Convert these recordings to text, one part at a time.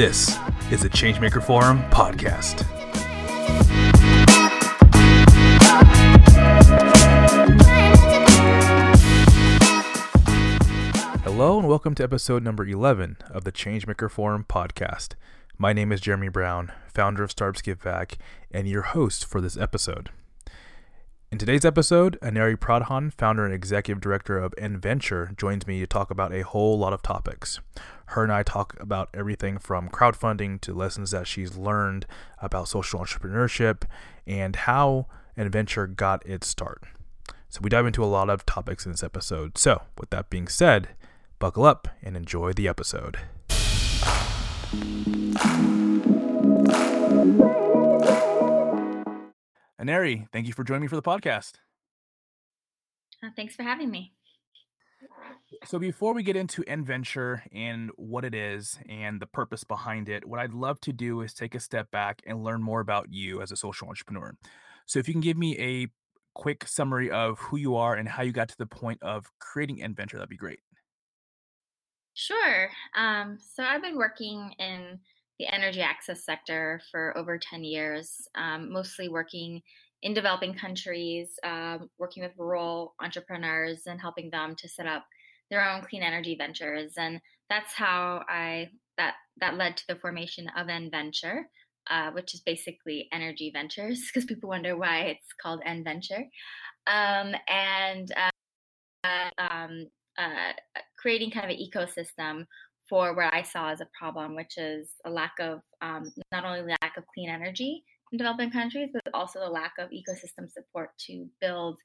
This is the Changemaker Forum podcast. Hello, and welcome to episode number 11 of the Changemaker Forum podcast. My name is Jeremy Brown, founder of Startups Give Back, and your host for this episode. In today's episode, Aneri Pradhan, founder and executive director of nVenture, joins me to talk about a whole lot of topics. Her and I talk about everything from crowdfunding to lessons that she's learned about social entrepreneurship and how nVenture got its start. So, we dive into a lot of topics in this episode. So, with that being said, buckle up and enjoy the episode. Aneri, thank you for joining me for the podcast. Uh, thanks for having me. So before we get into nVenture and what it is and the purpose behind it, what I'd love to do is take a step back and learn more about you as a social entrepreneur. So if you can give me a quick summary of who you are and how you got to the point of creating nVenture, that'd be great. Sure. Um, so I've been working in the energy access sector for over 10 years, um, mostly working in developing countries, uh, working with rural entrepreneurs and helping them to set up their own clean energy ventures. And that's how I that that led to the formation of nVenture, uh, which is basically energy ventures, because people wonder why it's called nVenture. Um, and uh, um, uh, creating kind of an ecosystem for what I saw as a problem, which is a lack of um, not only lack of clean energy in developing countries, but also the lack of ecosystem support to build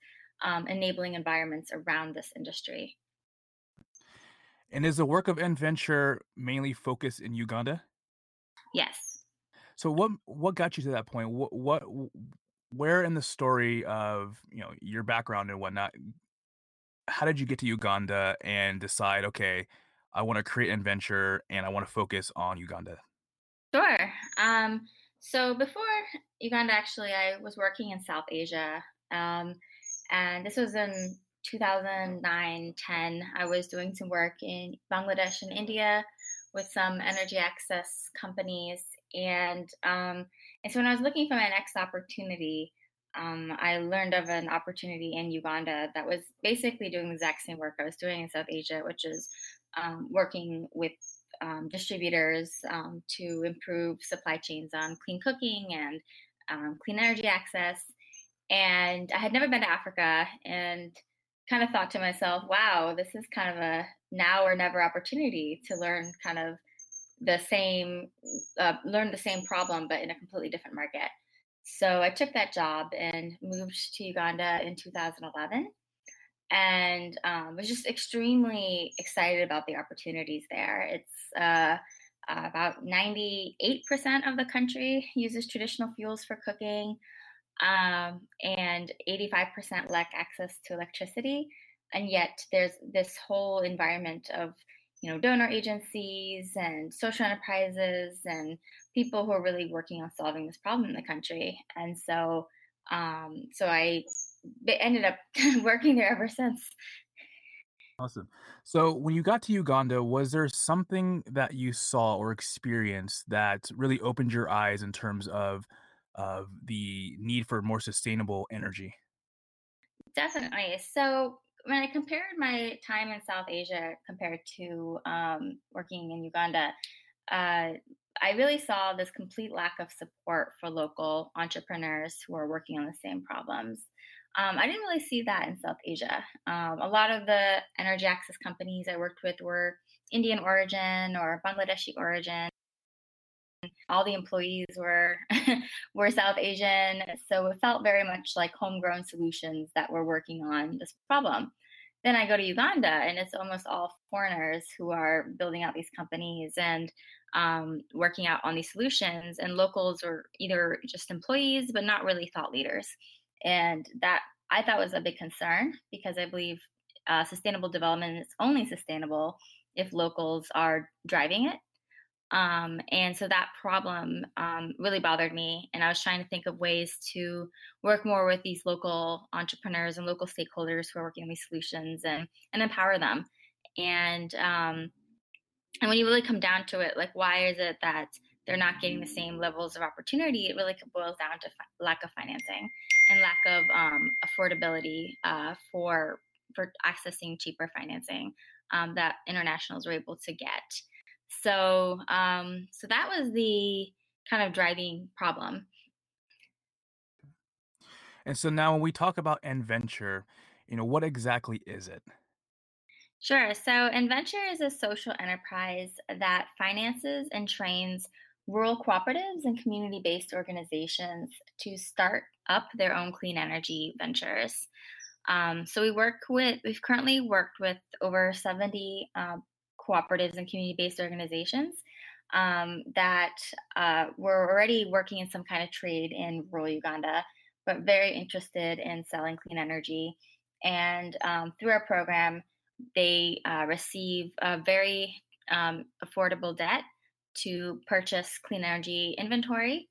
um, enabling environments around this industry. And is the work of nVenture mainly focused in Uganda? Yes. So what what got you to that point? What what where in the story of you know your background and whatnot? How did you get to Uganda and decide? Okay, I want to create nVenture and I want to focus on Uganda? Sure. Um, so before Uganda, actually, I was working in South Asia. Um, and this was in 2009 10. I was doing some work in Bangladesh and India with some energy access companies. And, um, and so when I was looking for my next opportunity, um, I learned of an opportunity in Uganda that was basically doing the exact same work I was doing in South Asia, which is um, working with um, distributors um, to improve supply chains on clean cooking and um, clean energy access. And I had never been to Africa and kind of thought to myself, wow, this is kind of a now or never opportunity to learn kind of the same, uh, learn the same problem, but in a completely different market. So I took that job and moved to Uganda in 2011 and um, was just extremely excited about the opportunities there. It's uh, about 98% of the country uses traditional fuels for cooking, um, and 85% lack access to electricity. And yet, there's this whole environment of you know donor agencies and social enterprises and people who are really working on solving this problem in the country. And so, um, so I ended up working there ever since. Awesome. So, when you got to Uganda, was there something that you saw or experienced that really opened your eyes in terms of of the need for more sustainable energy? Definitely. So, when I compared my time in South Asia compared to um, working in Uganda, uh, I really saw this complete lack of support for local entrepreneurs who are working on the same problems. Um, I didn't really see that in South Asia. Um, a lot of the energy access companies I worked with were Indian origin or Bangladeshi origin. All the employees were were South Asian, so it felt very much like homegrown solutions that were working on this problem. Then I go to Uganda, and it's almost all foreigners who are building out these companies and um, working out on these solutions, and locals are either just employees but not really thought leaders. And that I thought was a big concern because I believe uh, sustainable development is only sustainable if locals are driving it. Um, and so that problem um, really bothered me. And I was trying to think of ways to work more with these local entrepreneurs and local stakeholders who are working on these solutions and, and empower them. And um, and when you really come down to it, like why is it that they're not getting the same levels of opportunity? It really boils down to fi- lack of financing and lack of um, affordability uh, for for accessing cheaper financing um, that internationals were able to get. So um, so that was the kind of driving problem. And so now when we talk about NVenture, you know, what exactly is it? Sure. So, NVenture is a social enterprise that finances and trains rural cooperatives and community based organizations to start up their own clean energy ventures. Um, so, we work with, we've currently worked with over 70 uh, cooperatives and community based organizations um, that uh, were already working in some kind of trade in rural Uganda, but very interested in selling clean energy. And um, through our program, they uh, receive a very um, affordable debt to purchase clean energy inventory.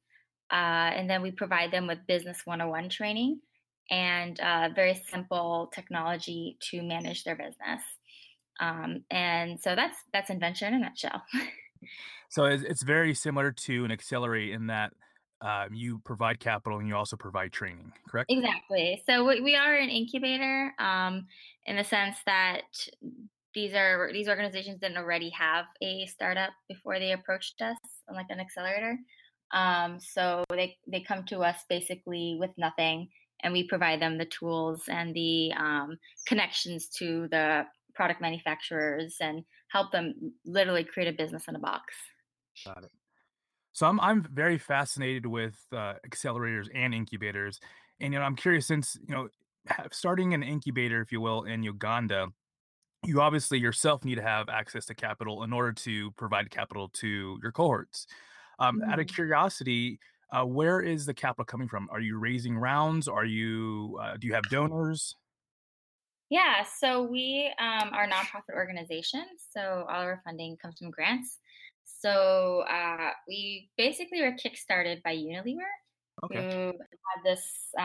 Uh, and then we provide them with Business 101 training and uh, very simple technology to manage their business. Um, and so that's that's NVenture in a nutshell. so it's, it's very similar to an accelerate in that um, you provide capital and you also provide training, correct? Exactly. So we, we are an incubator um, in the sense that these are these organizations didn't already have a startup before they approached us, like an accelerator. Um, so they they come to us basically with nothing, and we provide them the tools and the um, connections to the product manufacturers and help them literally create a business in a box. Got it. So I'm I'm very fascinated with uh, accelerators and incubators, and you know I'm curious since you know starting an incubator, if you will, in Uganda, you obviously yourself need to have access to capital in order to provide capital to your cohorts. Um, mm-hmm. Out of mm-hmm. curiosity, uh, where is the capital coming from? Are you raising rounds? Are you uh, do you have donors? Yeah, so we um, are a nonprofit organization, so all of our funding comes from grants. So uh, we basically were kickstarted by Unilever, okay. who had this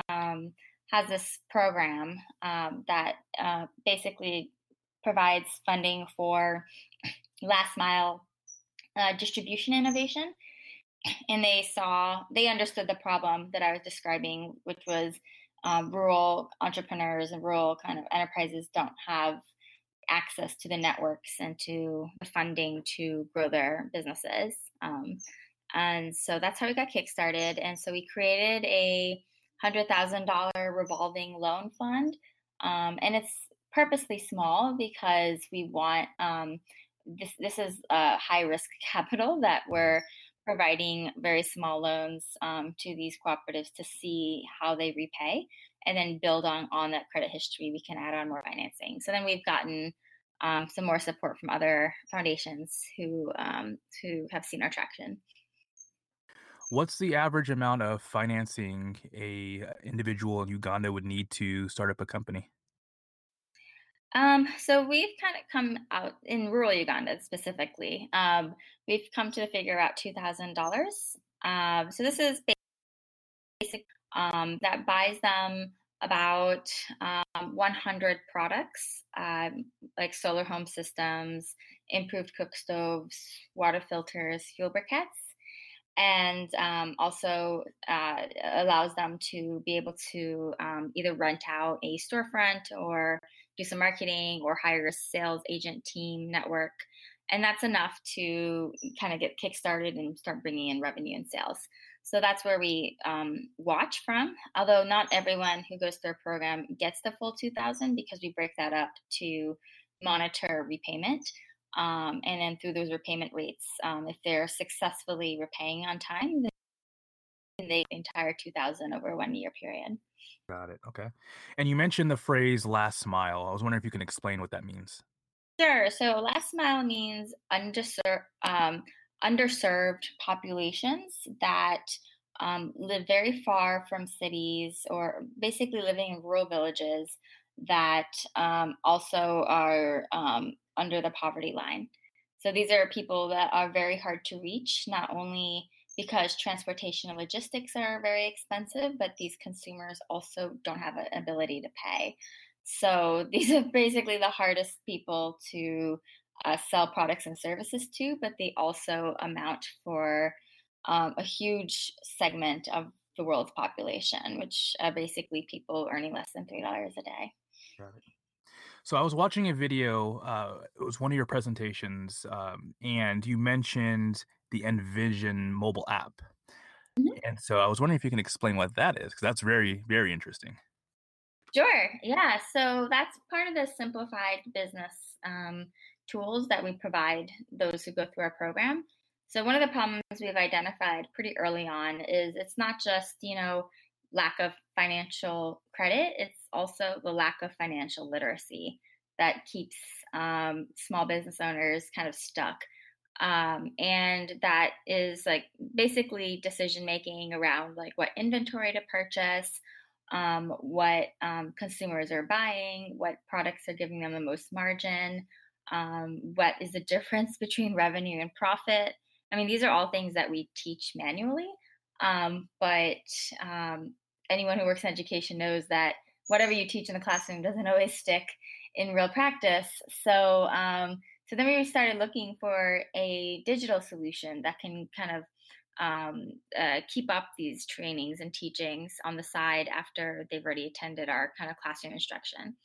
um, has this program um, that uh, basically provides funding for last mile uh, distribution innovation. And they saw, they understood the problem that I was describing, which was um, rural entrepreneurs and rural kind of enterprises don't have access to the networks and to the funding to grow their businesses. Um, and so that's how we got kickstarted. And so we created a $100,000 revolving loan fund. Um, and it's purposely small because we want um, this, this is a high risk capital that we're providing very small loans um, to these cooperatives to see how they repay and then build on on that credit history we can add on more financing. So then we've gotten um, some more support from other foundations who um, who have seen our traction. What's the average amount of financing a individual in uganda would need to start up a company um, so we've kind of come out in rural Uganda specifically. Um, we've come to figure out two thousand dollars. Um, so this is basic um, that buys them about um, 100 products um, like solar home systems, improved cook stoves, water filters, fuel briquettes, and um, also uh, allows them to be able to um, either rent out a storefront or do some marketing or hire a sales agent team network. And that's enough to kind of get kickstarted and start bringing in revenue and sales. So that's where we um, watch from. Although not everyone who goes through a program gets the full 2000 because we break that up to monitor repayment. Um, and then through those repayment rates, um, if they're successfully repaying on time, then they entire 2000 over one year period. Got it. Okay. And you mentioned the phrase last mile. I was wondering if you can explain what that means. Sure. So last mile means underserved, um, underserved populations that um, live very far from cities or basically living in rural villages that um, also are um, under the poverty line. So these are people that are very hard to reach, not only because transportation and logistics are very expensive, but these consumers also don't have an ability to pay. So these are basically the hardest people to uh, sell products and services to, but they also amount for um, a huge segment of the world's population, which are basically people earning less than $3 a day. So I was watching a video. Uh, it was one of your presentations, um, and you mentioned the Envision mobile app. Mm-hmm. And so I was wondering if you can explain what that is, because that's very, very interesting. Sure. Yeah. So that's part of the simplified business um, tools that we provide those who go through our program. So one of the problems we've identified pretty early on is it's not just, you know, lack of financial credit, it's also the lack of financial literacy that keeps um, small business owners kind of stuck. Um, and that is like basically decision making around like what inventory to purchase, um, what um, consumers are buying, what products are giving them the most margin, um, what is the difference between revenue and profit. I mean, these are all things that we teach manually, um, but um, anyone who works in education knows that whatever you teach in the classroom doesn't always stick in real practice. So, so then we started looking for a digital solution that can kind of um, uh, keep up these trainings and teachings on the side after they've already attended our kind of classroom instruction.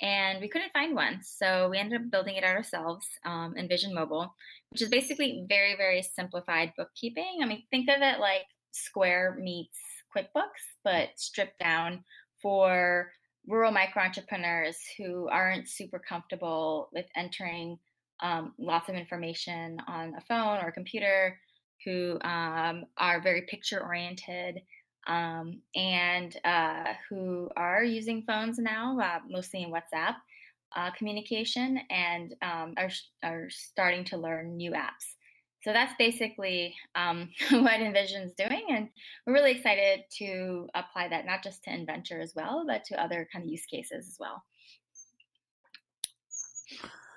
And we couldn't find one. So we ended up building it ourselves, um, Envision Mobile, which is basically very, very simplified bookkeeping. I mean, think of it like Square meets QuickBooks, but stripped down for rural micro entrepreneurs who aren't super comfortable with entering um, lots of information on a phone or a computer, who um, are very picture oriented, um, and uh, who are using phones now, uh, mostly in WhatsApp uh, communication, and um, are, are starting to learn new apps. So that's basically um, what Envision's doing, and we're really excited to apply that not just to nVenture as well, but to other kind of use cases as well.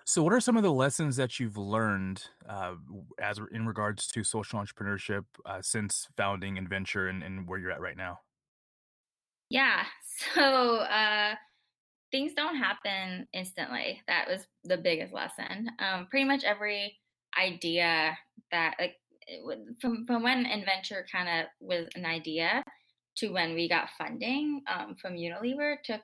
So, what are some of the lessons that you've learned uh, as in regards to social entrepreneurship uh, since founding nVenture and, and, where you're at right now? Yeah, so uh, things don't happen instantly. That was the biggest lesson. Um, pretty much every idea that like from from when nVenture kind of was an idea to when we got funding um, from Unilever took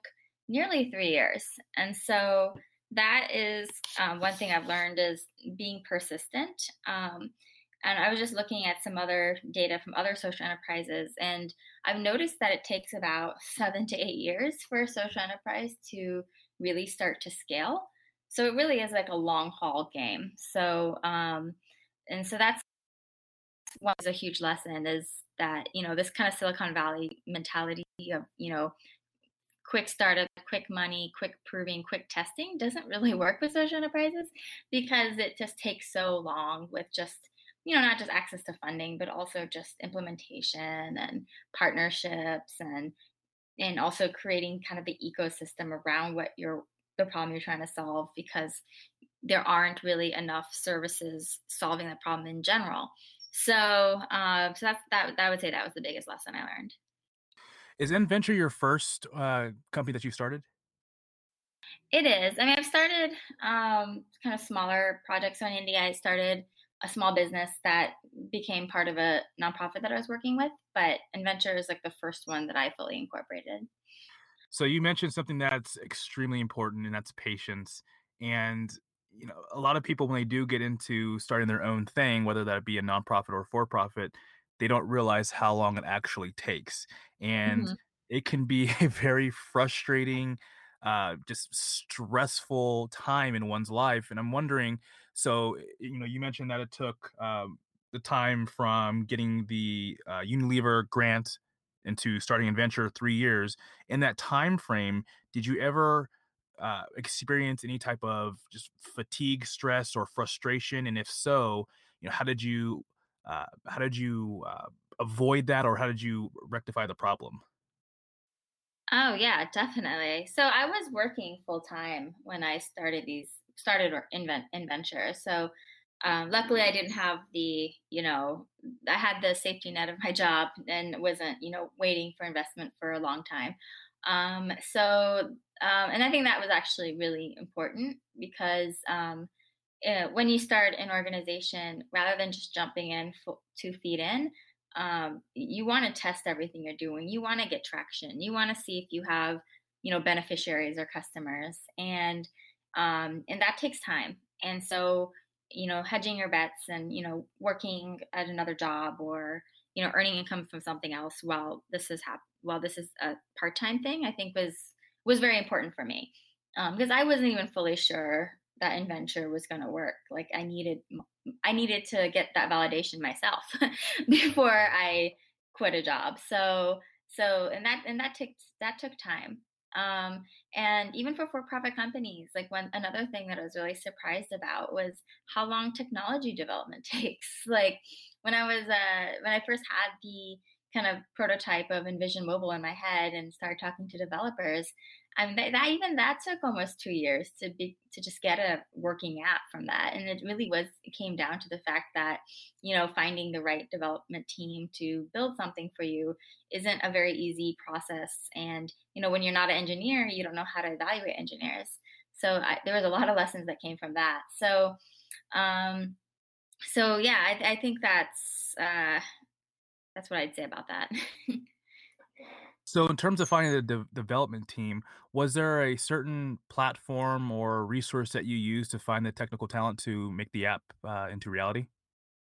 nearly three years, and so that is um, one thing I've learned is being persistent. Um, and I was just looking at some other data from other social enterprises, and I've noticed that it takes about seven to eight years for a social enterprise to really start to scale. So it really is like a long haul game. So, um, and so that's one is a huge lesson is that you know this kind of Silicon Valley mentality of you know quick startup, quick money, quick proving, quick testing doesn't really work with social enterprises because it just takes so long with just you know not just access to funding but also just implementation and partnerships and and also creating kind of the ecosystem around what you're the problem you're trying to solve because there aren't really enough services solving the problem in general. So uh, so that's that, that i would say that was the biggest lesson i learned is nVenture your first uh, company that you started? It is. I mean, I've started um, kind of smaller projects. So in India, I started a small business that became part of a nonprofit that I was working with. But nVenture is like the first one that I fully incorporated. So you mentioned something that's extremely important, and that's patience. And you know, a lot of people when they do get into starting their own thing, whether that be a nonprofit or for profit, they don't realize how long it actually takes and mm-hmm. it can be a very frustrating uh, just stressful time in one's life and i'm wondering so you know you mentioned that it took um, the time from getting the uh, unilever grant into starting nVenture three years in that time frame did you ever uh, experience any type of just fatigue stress or frustration and if so you know how did you uh, how did you uh, avoid that, or how did you rectify the problem? Oh yeah, definitely. So I was working full time when I started these started invent nVenture. So um, luckily, I didn't have the you know I had the safety net of my job and wasn't you know waiting for investment for a long time. Um, so um, and I think that was actually really important because um, uh, when you start an organization, rather than just jumping in f- two feet in, um, you want to test everything you're doing. You want to get traction. You want to see if you have, you know, beneficiaries or customers, and um, and that takes time. And so, you know, hedging your bets and you know, working at another job or you know, earning income from something else while this is hap- while this is a part time thing, I think was was very important for me because um, I wasn't even fully sure that nVenture was going to work. Like I needed I needed to get that validation myself before I quit a job. So so and that and that took that took time. Um, and even for for-profit companies, like one, another thing that I was really surprised about was how long technology development takes. Like when I was uh, when I first had the kind of prototype of Envision Mobile in my head and started talking to developers, I mean, that, that, even that took almost two years to be to just get a working app from that, and it really was it came down to the fact that you know finding the right development team to build something for you isn't a very easy process, and you know when you're not an engineer, you don't know how to evaluate engineers. So I, there was a lot of lessons that came from that. So, um, so yeah, I, I think that's uh, that's what I'd say about that. So, in terms of finding the de- development team, was there a certain platform or resource that you used to find the technical talent to make the app uh, into reality?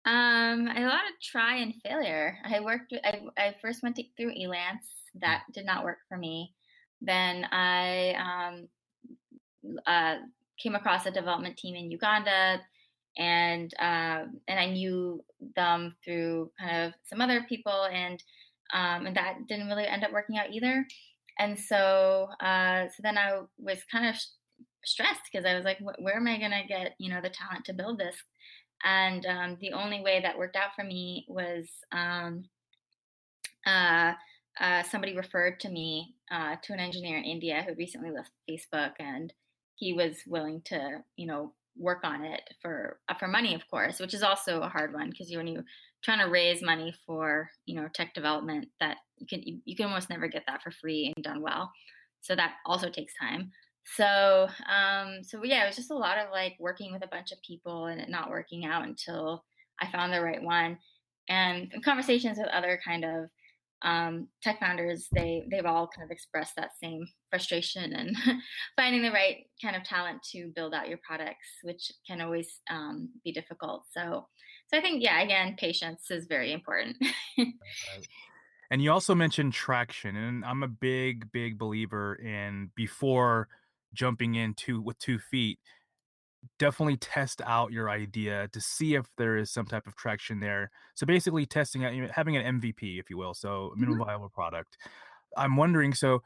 Um, a lot of try and failure. I worked. I, I first went to, through Elance. That did not work for me. Then I um, uh, came across a development team in Uganda, and uh, and I knew them through kind of some other people, and um, and that didn't really end up working out either. And so, uh, so then I was kind of stressed because I was like, where am I going to get, you know, the talent to build this? And um, the only way that worked out for me was um, uh, uh, somebody referred to me uh, to an engineer in India who recently left Facebook, and he was willing to, you know, work on it for uh, for money, of course, which is also a hard one because you, when you trying to raise money for you know tech development that you can you, can almost never get that for free and done well. So that also takes time. So um so yeah it was just a lot of like working with a bunch of people and it not working out until i found the right one. And conversations with other kind of um, tech founders they they've all kind of expressed that same frustration and finding the right kind of talent to build out your products which can always um, be difficult. So so I think, yeah, again, patience is very important. and you also mentioned traction, and I'm a big, big believer in before jumping in two with two feet. Definitely test out your idea to see if there is some type of traction there. So basically, testing out, having an MVP, if you will, so minimum mm-hmm. viable product. I'm wondering, so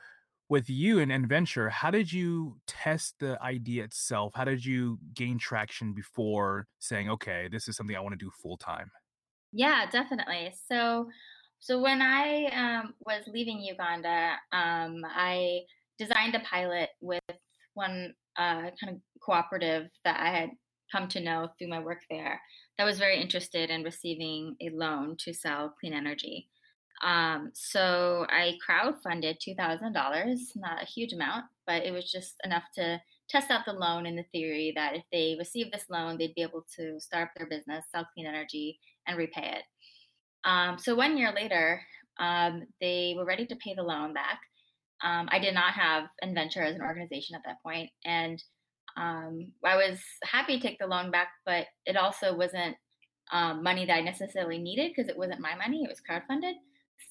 with you and nVenture, how did you test the idea itself? How did you gain traction before saying, okay, this is something I want to do full time? Yeah, definitely. So, so when I um, was leaving Uganda, um, I designed a pilot with one uh, kind of cooperative that I had come to know through my work there that was very interested in receiving a loan to sell clean energy. Um, so I crowdfunded $2,000, not a huge amount, but it was just enough to test out the loan in the theory that if they receive this loan, they'd be able to start their business, sell clean energy, and repay it. Um, so one year later, um, they were ready to pay the loan back. Um, I did not have nVenture as an organization at that point, and um, I was happy to take the loan back, but it also wasn't um, money that I necessarily needed because it wasn't my money; it was crowdfunded.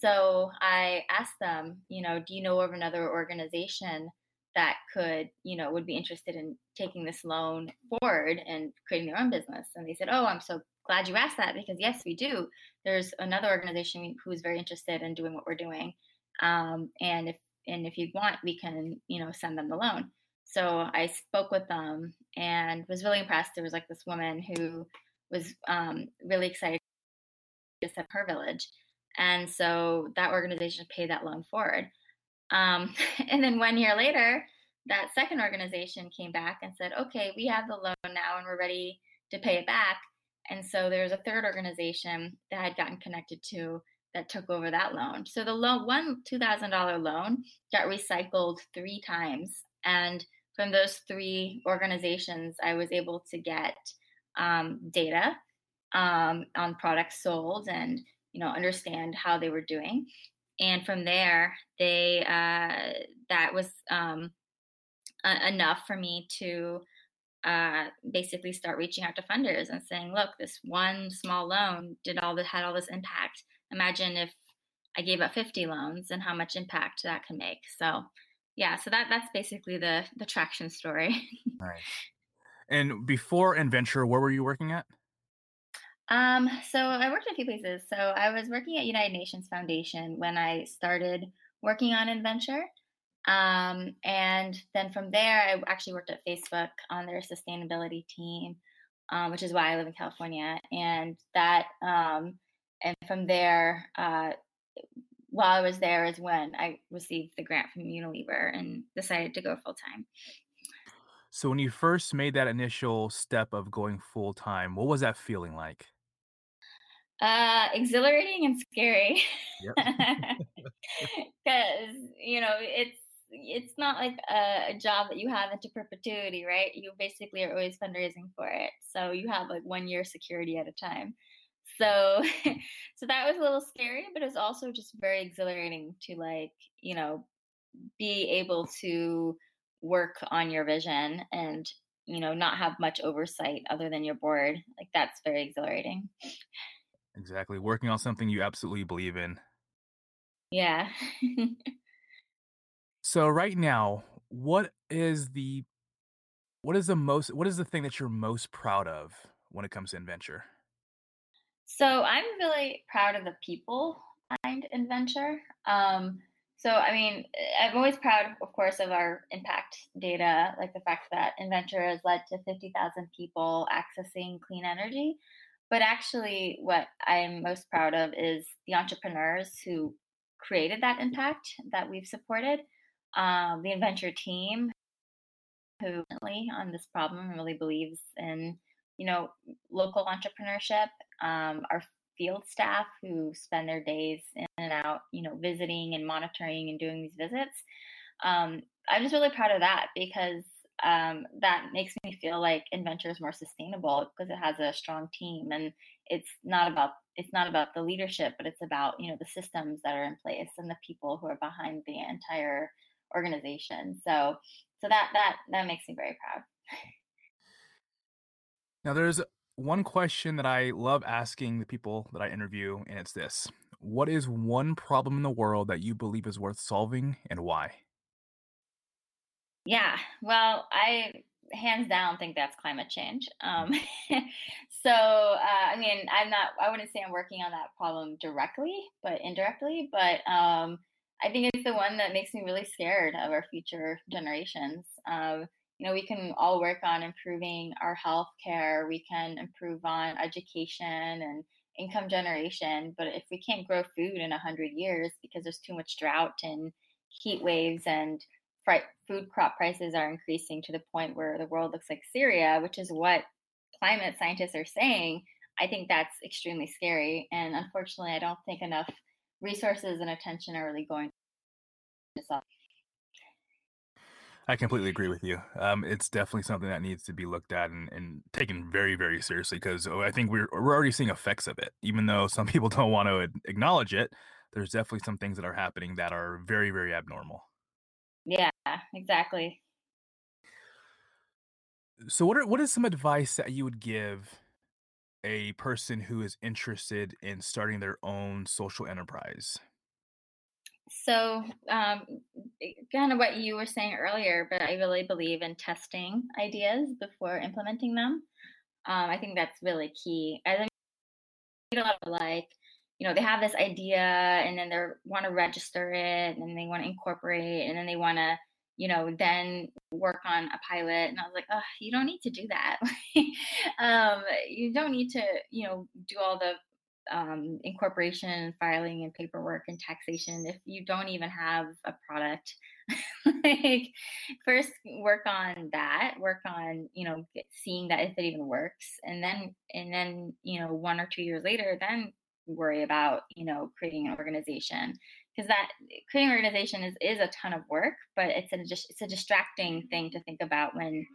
So I asked them, you know, do you know of another organization that could, you know, would be interested in taking this loan forward and creating their own business? And they said, oh, I'm so glad you asked that because yes, we do. There's another organization who's very interested in doing what we're doing, um, and if and if you want, we can, you know, send them the loan. So I spoke with them and was really impressed. There was like this woman who was um, really excited to set her village and so that organization paid that loan forward. Um, and then one year later, that second organization came back and said, okay, we have the loan now and we're ready to pay it back. And so there was a third organization that I had gotten connected to that took over that loan. So the loan, one $2,000 loan got recycled three times. And from those three organizations, I was able to get um, data um, on products sold and you know understand how they were doing. And from there they uh, that was um, a- enough for me to uh, basically start reaching out to funders and saying look this one small loan did all the had all this impact. Imagine if i gave out 50 loans and how much impact that can make. So yeah so that that's basically the the traction story. Nice. And before nVenture where were you working at um, so I worked in a few places. So I was working at United Nations Foundation when I started working on nVenture. Um, and then from there, I actually worked at Facebook on their sustainability team, um, which is why I live in California. And that, um, and from there, uh, while I was there is when I received the grant from Unilever and decided to go full time. So when you first made that initial step of going full time, what was that feeling like? Uh, exhilarating and scary. Because you know it's it's not like a, a, job that you have into perpetuity, right? You basically are always fundraising for it, so you have like one year security at a time. So, so that was a little scary, but it was also just very exhilarating to like you know be able to work on your vision and you know not have much oversight other than your board. Like that's very exhilarating. Exactly. Working on something you absolutely believe in. Yeah. so right now, what is the what is the most what is the thing that you're most proud of when it comes to nVenture? So I'm really proud of the people behind nVenture. Um, so I mean, I'm always proud, of course, of our impact data, like the fact that nVenture has led to 50,000 people accessing clean energy. But actually, what I'm most proud of is the entrepreneurs who created that impact that we've supported. Um, the nVenture team, who on this problem really believes in, you know, local entrepreneurship. Um, our field staff who spend their days in and out, you know, visiting and monitoring and doing these visits. Um, I'm just really proud of that because um, that makes me feel like nVenture is more sustainable because it has a strong team and it's not about it's not about the leadership but it's about you know the systems that are in place and the people who are behind the entire organization. So so that that that makes me very proud. Now there's one question that i love asking the people that i interview and it's this what is one problem in the world that you believe is worth solving and why yeah, well, I hands down think that's climate change. Um, so, uh, I mean, I'm not, I wouldn't say I'm working on that problem directly, but indirectly. But um, I think it's the one that makes me really scared of our future generations. Um, you know, we can all work on improving our health care, we can improve on education and income generation. But if we can't grow food in 100 years because there's too much drought and heat waves and food crop prices are increasing to the point where the world looks like Syria, which is what climate scientists are saying, I think that's extremely scary. And unfortunately, I don't think enough resources and attention are really going to solve. I completely agree with you. Um, it's definitely something that needs to be looked at and, and taken very, very seriously because oh, I think we're we're already seeing effects of it. Even though some people don't want to acknowledge it, there's definitely some things that are happening that are very, very abnormal. Yeah, exactly. So what are what is some advice that you would give a person who is interested in starting their own social enterprise? So, um, kind of what you were saying earlier, but I really believe in testing ideas before implementing them. Um, I think that's really key. I think a lot of like you know they have this idea and then they want to register it and they want to incorporate and then they want to you know then work on a pilot and i was like oh you don't need to do that. Um, you don't need to you know do all the um, incorporation filing and paperwork and taxation if you don't even have a product. Like first work on that work on you know seeing that if it even works and then and then you know one or two years later then worry about you know creating an organization because that creating an organization is, is a ton of work but it's a just it's a distracting thing to think about when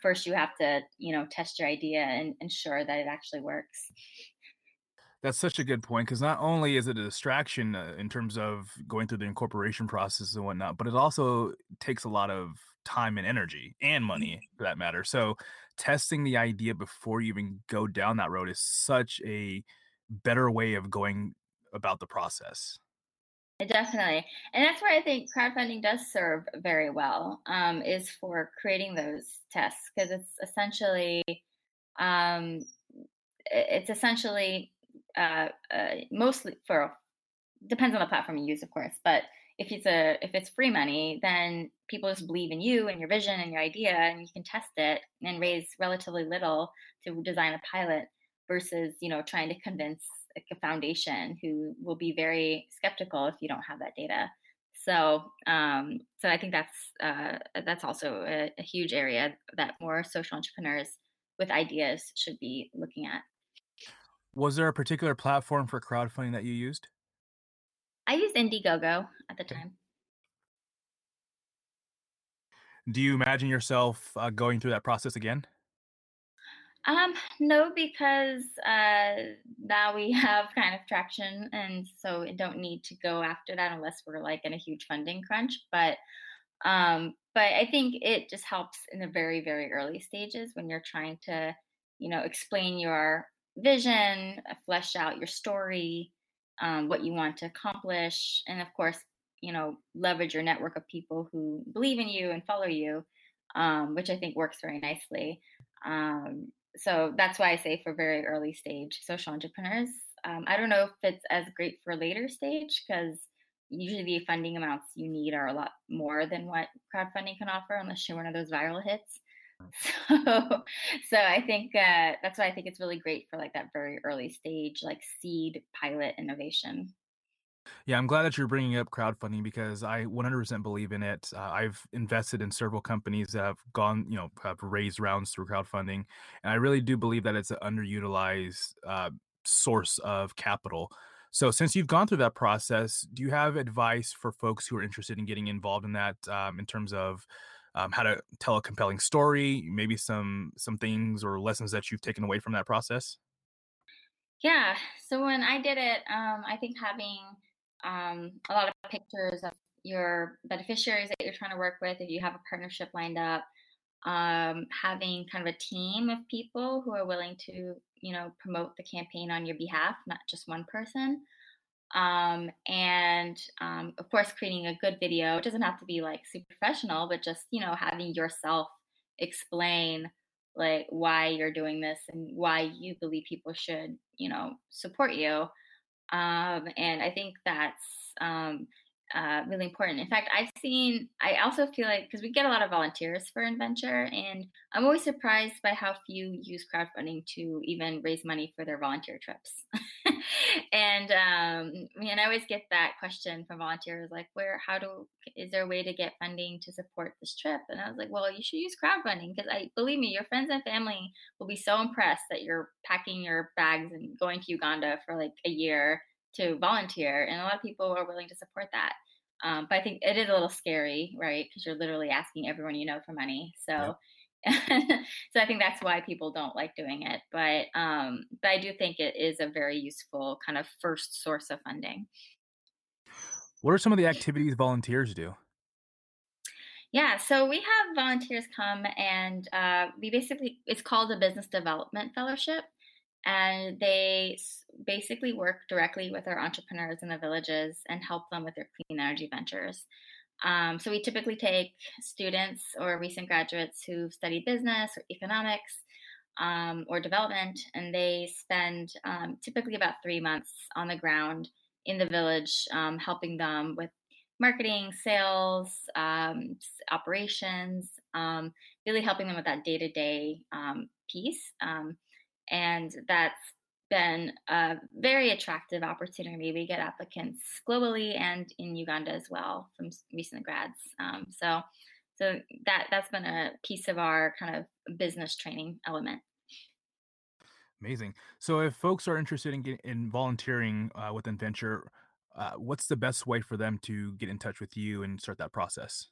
first you have to you know test your idea and ensure that it actually works that's such a good point because not only is it a distraction uh, in terms of going through the incorporation process and whatnot, but it also takes a lot of time and energy and money for that matter. So, testing the idea before you even go down that road is such a better way of going about the process. Definitely, and that's where I think crowdfunding does serve very well. Um, is for creating those tests because it's essentially, um, it's essentially uh, uh, mostly for depends on the platform you use, of course. But if it's a if it's free money, then people just believe in you and your vision and your idea, and you can test it and raise relatively little to design a pilot versus you know trying to convince a foundation who will be very skeptical if you don't have that data. So, um, so I think that's uh, that's also a, a huge area that more social entrepreneurs with ideas should be looking at. Was there a particular platform for crowdfunding that you used? I used Indiegogo at the okay. time. Do you imagine yourself uh, going through that process again? Um, no, because uh, now we have kind of traction, and so we don't need to go after that unless we're like in a huge funding crunch. But um, but I think it just helps in the very very early stages when you're trying to, you know, explain your vision, uh, flesh out your story, um, what you want to accomplish, and of course, you know, leverage your network of people who believe in you and follow you, um, which I think works very nicely. Um, so that's why I say for very early stage social entrepreneurs. Um, I don't know if it's as great for later stage because usually the funding amounts you need are a lot more than what crowdfunding can offer unless you're one of those viral hits. So, so I think uh, that's why I think it's really great for like that very early stage, like seed pilot innovation. Yeah, I'm glad that you're bringing up crowdfunding because I 100% believe in it. Uh, I've invested in several companies that have gone, you know, have raised rounds through crowdfunding, and I really do believe that it's an underutilized uh, source of capital. So, since you've gone through that process, do you have advice for folks who are interested in getting involved in that um, in terms of um, how to tell a compelling story, maybe some some things or lessons that you've taken away from that process? Yeah. So when I did it, um, I think having um, a lot of pictures of your beneficiaries that you're trying to work with, if you have a partnership lined up, um, having kind of a team of people who are willing to, you know, promote the campaign on your behalf, not just one person. Um, and um, of course creating a good video. It doesn't have to be like super professional but just you know having yourself explain like why you're doing this and why you believe people should you know support you um, and i think that's um, uh, really important. In fact, I've seen, I also feel like, because we get a lot of volunteers for nVenture, and I'm always surprised by how few use crowdfunding to even raise money for their volunteer trips. and um, mean, I always get that question from volunteers like, where, how do, is there a way to get funding to support this trip? And I was like, well, you should use crowdfunding because I believe me, your friends and family will be so impressed that you're packing your bags and going to Uganda for like a year to volunteer, and a lot of people are willing to support that. Um, but I think it is a little scary, right? Because you're literally asking everyone you know for money. So, so I think that's why people don't like doing it. But um, but I do think it is a very useful kind of first source of funding. What are some of the activities volunteers do? Yeah, so we have volunteers come and uh, we basically, it's called a business development fellowship and they basically work directly with our entrepreneurs in the villages and help them with their clean energy ventures. Um, so we typically take students or recent graduates who've studied business or economics um, or development, and they spend um, typically about three months on the ground in the village, um, helping them with marketing, sales, um, operations, um, really helping them with that day to day piece. And that's been a very attractive opportunity. We get applicants globally and in Uganda as well from recent grads. Um, so, so that that's been a piece of our kind of business training element. Amazing. So, if folks are interested in getting, in volunteering uh, with nVenture, uh, what's the best way for them to get in touch with you and start that process?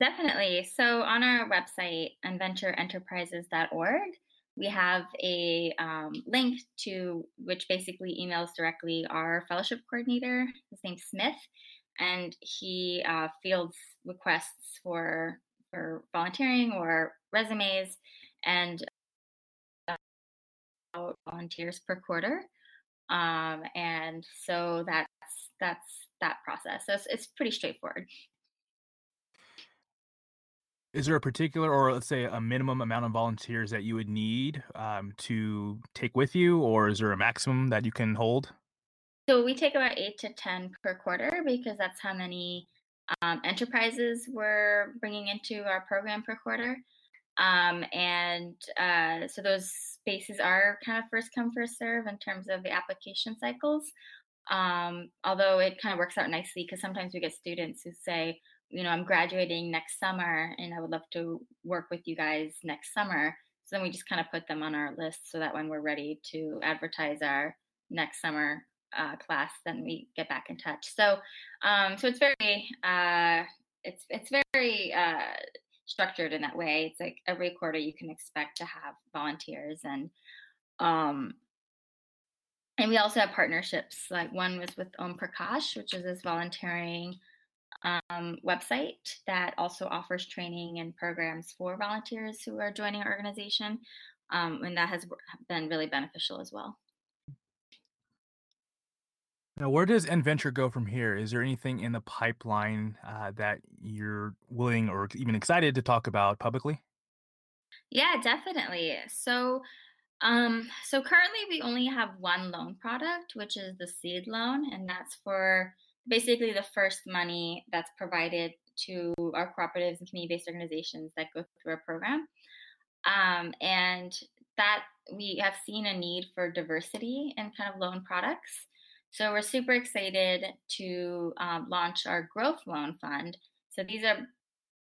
Definitely. So on our website, inventureenterprises.org, we have a um, link to which basically emails directly our fellowship coordinator. His name's Smith, and he uh, fields requests for for volunteering or resumes, and uh, volunteers per quarter. Um, and so that's that's that process. So it's, it's pretty straightforward. Is there a particular, or let's say a minimum amount of volunteers that you would need um, to take with you, or is there a maximum that you can hold? So we take about eight to 10 per quarter because that's how many um, enterprises we're bringing into our program per quarter. Um, and uh, so those spaces are kind of first come, first serve in terms of the application cycles. Um, although it kind of works out nicely because sometimes we get students who say, you know, I'm graduating next summer and I would love to work with you guys next summer. So then we just kind of put them on our list so that when we're ready to advertise our next summer uh, class, then we get back in touch. So, um, so it's very, uh, it's it's very uh, structured in that way. It's like every quarter you can expect to have volunteers and um, and we also have partnerships. Like one was with Omprakash, which is this volunteering um, website that also offers training and programs for volunteers who are joining our organization. Um, and that has been really beneficial as well. Now, where does NVenture go from here? Is there anything in the pipeline uh, that you're willing or even excited to talk about publicly? Yeah, definitely. So, um, so currently we only have one loan product, which is the seed loan, and that's for basically the first money that's provided to our cooperatives and community-based organizations that go through our program. Um, and that we have seen a need for diversity in kind of loan products. So we're super excited to um, launch our growth loan fund. So these are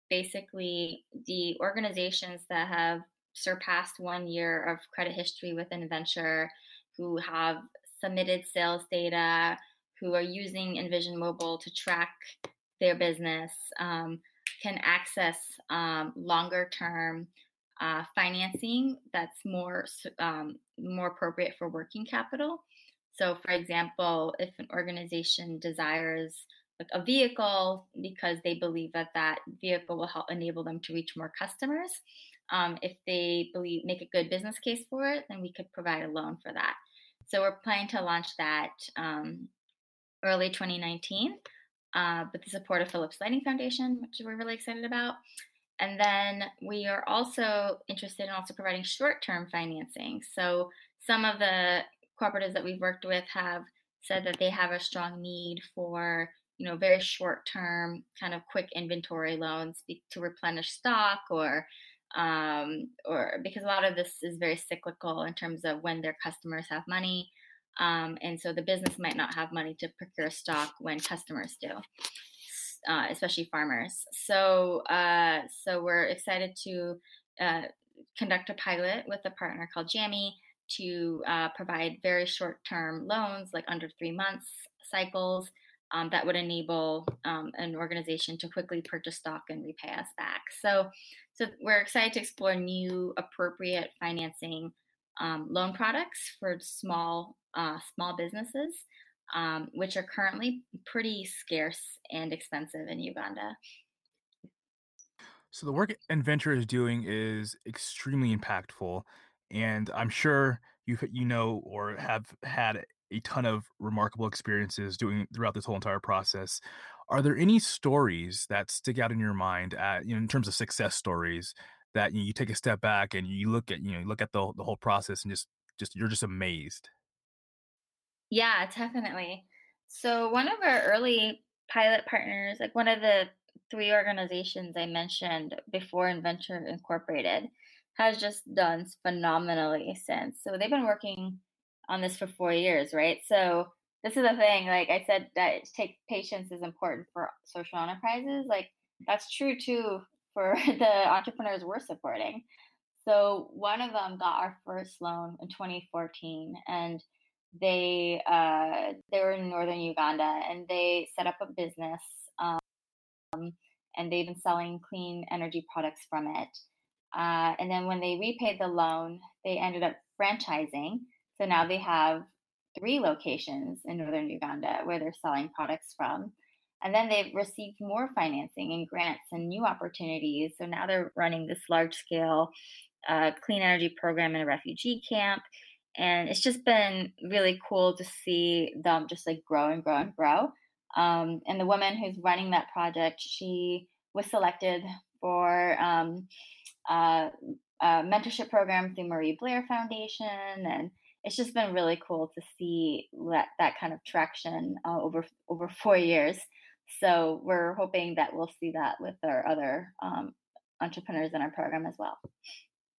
basically the organizations that have surpassed one year of credit history within nVenture, who have submitted sales data, who are using Envision Mobile to track their business um, can access um, longer term uh, financing that's more um, more appropriate for working capital. So, for example, if an organization desires like a vehicle because they believe that that vehicle will help enable them to reach more customers, um, if they believe make a good business case for it, then we could provide a loan for that. So we're planning to launch that um, early 2019 uh, with the support of Philips Lighting Foundation, which we're really excited about. And then we are also interested in also providing short-term financing. So some of the cooperatives that we've worked with have said that they have a strong need for you know very short-term kind of quick inventory loans to replenish stock or um, or because a lot of this is very cyclical in terms of when their customers have money um, and so the business might not have money to procure stock when customers do, uh, especially farmers. So, uh, so we're excited to uh, conduct a pilot with a partner called Jammy to uh, provide very short-term loans, like under three months cycles, um, that would enable um, an organization to quickly purchase stock and repay us back. So, so we're excited to explore new appropriate financing um, loan products for small uh, small businesses, um, which are currently pretty scarce and expensive in Uganda. So the work NVenture is doing is extremely impactful, and I'm sure you you know or have had a ton of remarkable experiences doing throughout this whole entire process. Are there any stories that stick out in your mind, at, you know, in terms of success stories that you, know, you take a step back and you look at you know you look at the the whole process and just just you're just amazed? Yeah, definitely. So one of our early pilot partners, like one of the three organizations I mentioned before NVenture Incorporated, has just done phenomenally since. So they've been working on this for four years, right? So this is the thing. Like I said, that take patience is important for social enterprises. Like that's true too for the entrepreneurs we're supporting. So one of them got our first loan in 2014, and they uh, they were in northern Uganda and they set up a business um, and they've been selling clean energy products from it. Uh, and then when they repaid the loan, they ended up franchising. So now they have three locations in northern Uganda where they're selling products from. And then they've received more financing and grants and new opportunities. So now they're running this large scale uh, clean energy program in a refugee camp. And it's just been really cool to see them just like grow and grow and grow. Um, and the woman who's running that project, she was selected for um, uh, a mentorship program through Cherie Blair Foundation. And it's just been really cool to see that, that kind of traction uh, over over four years. So we're hoping that we'll see that with our other um, entrepreneurs in our program as well.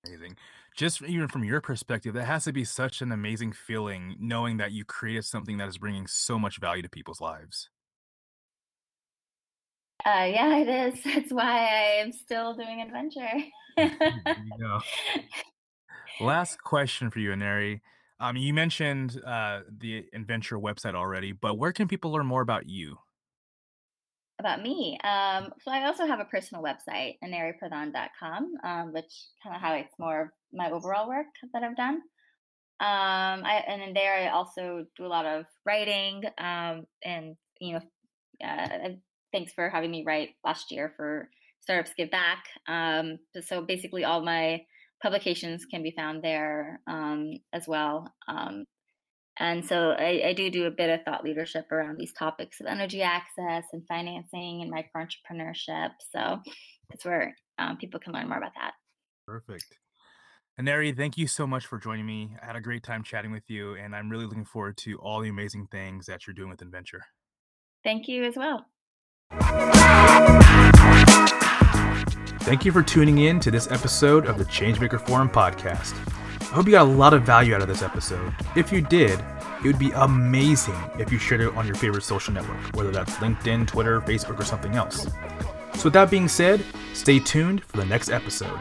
Amazing. Just even from your perspective, that has to be such an amazing feeling knowing that you created something that is bringing so much value to people's lives. Uh, yeah, it is. That's why I am still doing nVenture. Last question for you, Aneri. Um, you mentioned uh, the nVenture website already, but where can people learn more about you? About me. Um, so I also have a personal website, aneriPradhan.com, um, which kind of highlights more of my overall work that I've done. Um, I, and then there, I also do a lot of writing. Um, and, you know, uh, thanks for having me write last year for Startups Give Back. Um, so basically, all my publications can be found there um, as well. And so I, I, do do a bit of thought leadership around these topics of energy access and financing and micro entrepreneurship. So that's where um, people can learn more about that. Perfect. Aneri, thank you so much for joining me. I had a great time chatting with you, and I'm really looking forward to all the amazing things that you're doing with nVenture. Thank you as well. Thank you for tuning in to this episode of the Changemaker Forum podcast. I hope you got a lot of value out of this episode. If you did, it would be amazing if you shared it on your favorite social network, whether that's LinkedIn, Twitter, Facebook, or something else. So, with that being said, stay tuned for the next episode.